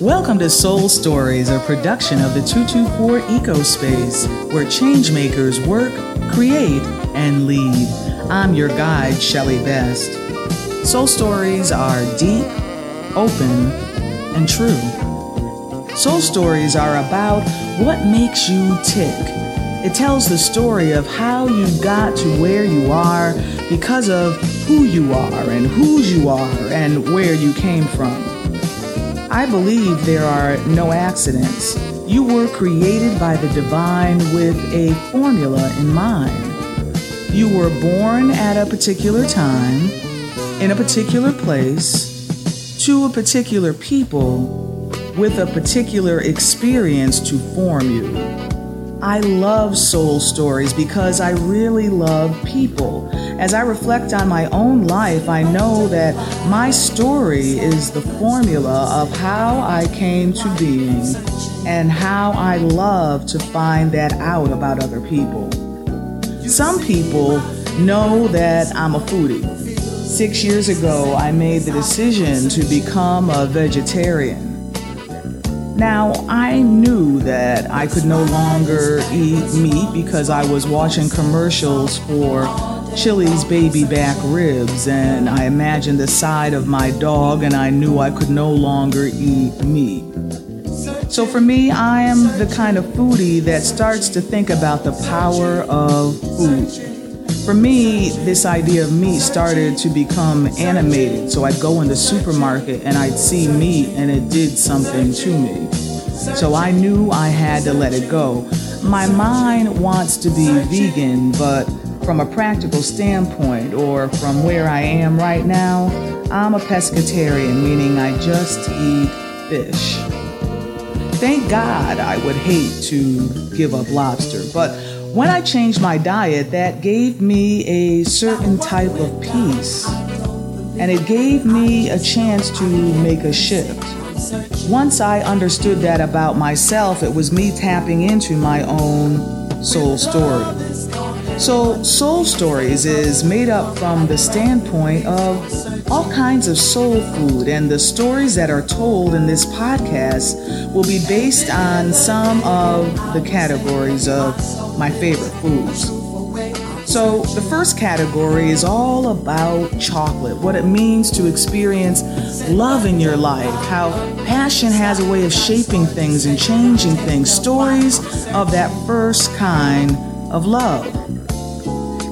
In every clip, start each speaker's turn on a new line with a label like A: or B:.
A: Welcome to Soul Stories, a production of the 224 Ecospace, where changemakers work, create, and lead. I'm your guide, Shelley Best. Soul Stories are deep, open, and true. Soul Stories are about what makes you tick. It tells the story of how you got to where you are because of who you are and whose you are and where you came from. I believe there are no accidents. You were created by the divine with a formula in mind. You were born at a particular time, in a particular place, to a particular people, with a particular experience to form you. I love soul stories because I really love people. As I reflect on my own life, I know that my story is the formula of how I came to being and how I love to find that out about other people. Some people know that I'm a foodie. Six years ago, I made the decision to become a vegetarian. Now, I knew that I could no longer eat meat because I was watching commercials for Chili's baby back ribs, and I imagined the side of my dog, and I knew I could no longer eat meat. So, for me, I am the kind of foodie that starts to think about the power of food. For me, this idea of meat started to become animated. So I'd go in the supermarket and I'd see meat and it did something to me. So I knew I had to let it go. My mind wants to be vegan, but from a practical standpoint or from where I am right now, I'm a pescatarian, meaning I just eat fish. Thank God I would hate to give up lobster, but when I changed my diet, that gave me a certain type of peace. And it gave me a chance to make a shift. Once I understood that about myself, it was me tapping into my own soul story. So, Soul Stories is made up from the standpoint of all kinds of soul food, and the stories that are told in this podcast will be based on some of the categories of my favorite foods. So, the first category is all about chocolate, what it means to experience love in your life, how passion has a way of shaping things and changing things, stories of that first kind of love.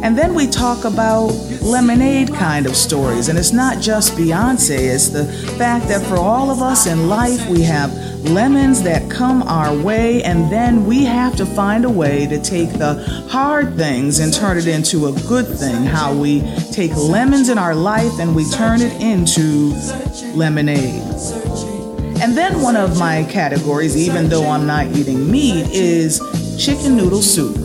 A: And then we talk about lemonade kind of stories. And it's not just Beyonce, it's the fact that for all of us in life, we have lemons that come our way, and then we have to find a way to take the hard things and turn it into a good thing. How we take lemons in our life and we turn it into lemonade. And then one of my categories, even though I'm not eating meat, is chicken noodle soup.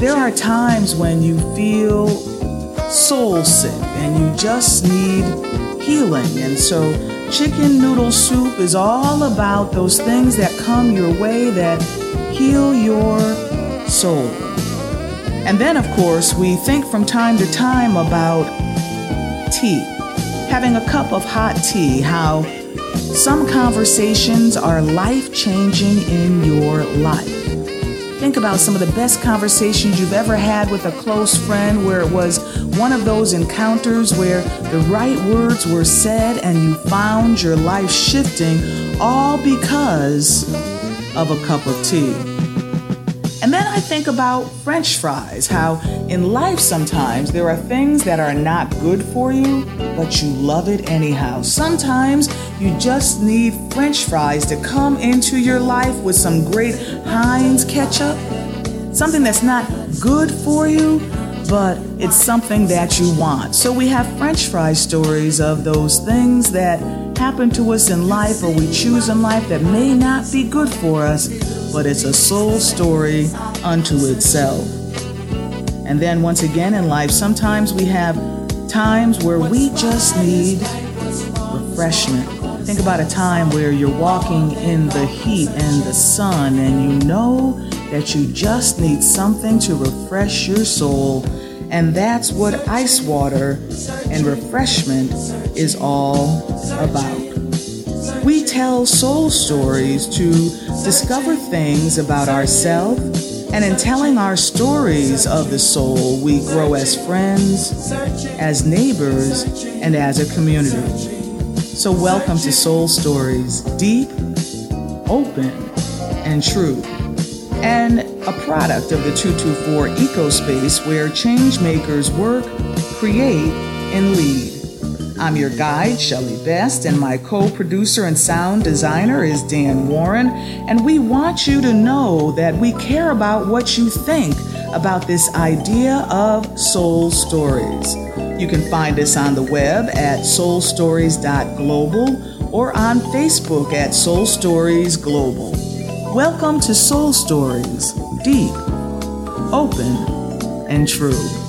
A: There are times when you feel soul sick and you just need healing. And so Chicken noodle soup is all about those things that come your way that heal your soul. And then, of course, we think from time to time about tea. Having a cup of hot tea, how some conversations are life changing in your life. Think about some of the best conversations you've ever had with a close friend where it was one of those encounters where the right words were said and you found your life shifting all because of a cup of tea. I think about French fries, how in life sometimes there are things that are not good for you, but you love it anyhow. Sometimes you just need French fries to come into your life with some great Heinz ketchup. Something that's not good for you, but it's something that you want. So we have French fry stories of those things that happen to us in life or we choose in life that may not be good for us, but it's a soul story unto itself. And then once again in life, sometimes we have times where we just need refreshment. Think about a time where you're walking in the heat and the sun, and you know that you just need something to refresh your soul. And that's what ice water and refreshment is all about. We tell soul stories to discover things about ourselves, and in telling our stories of the soul, we grow as friends, as neighbors, and as a community. So, welcome to Soul Stories Deep, Open, and True, and a product of the 224 Ecospace where change makers work, create, and lead. I'm your guide, Shelley Best, and my co producer and sound designer is Dan Warren. And we want you to know that we care about what you think about this idea of soul stories. You can find us on the web at soulstories.global or on Facebook at Soul Stories Global. Welcome to Soul Stories, deep, open, and true.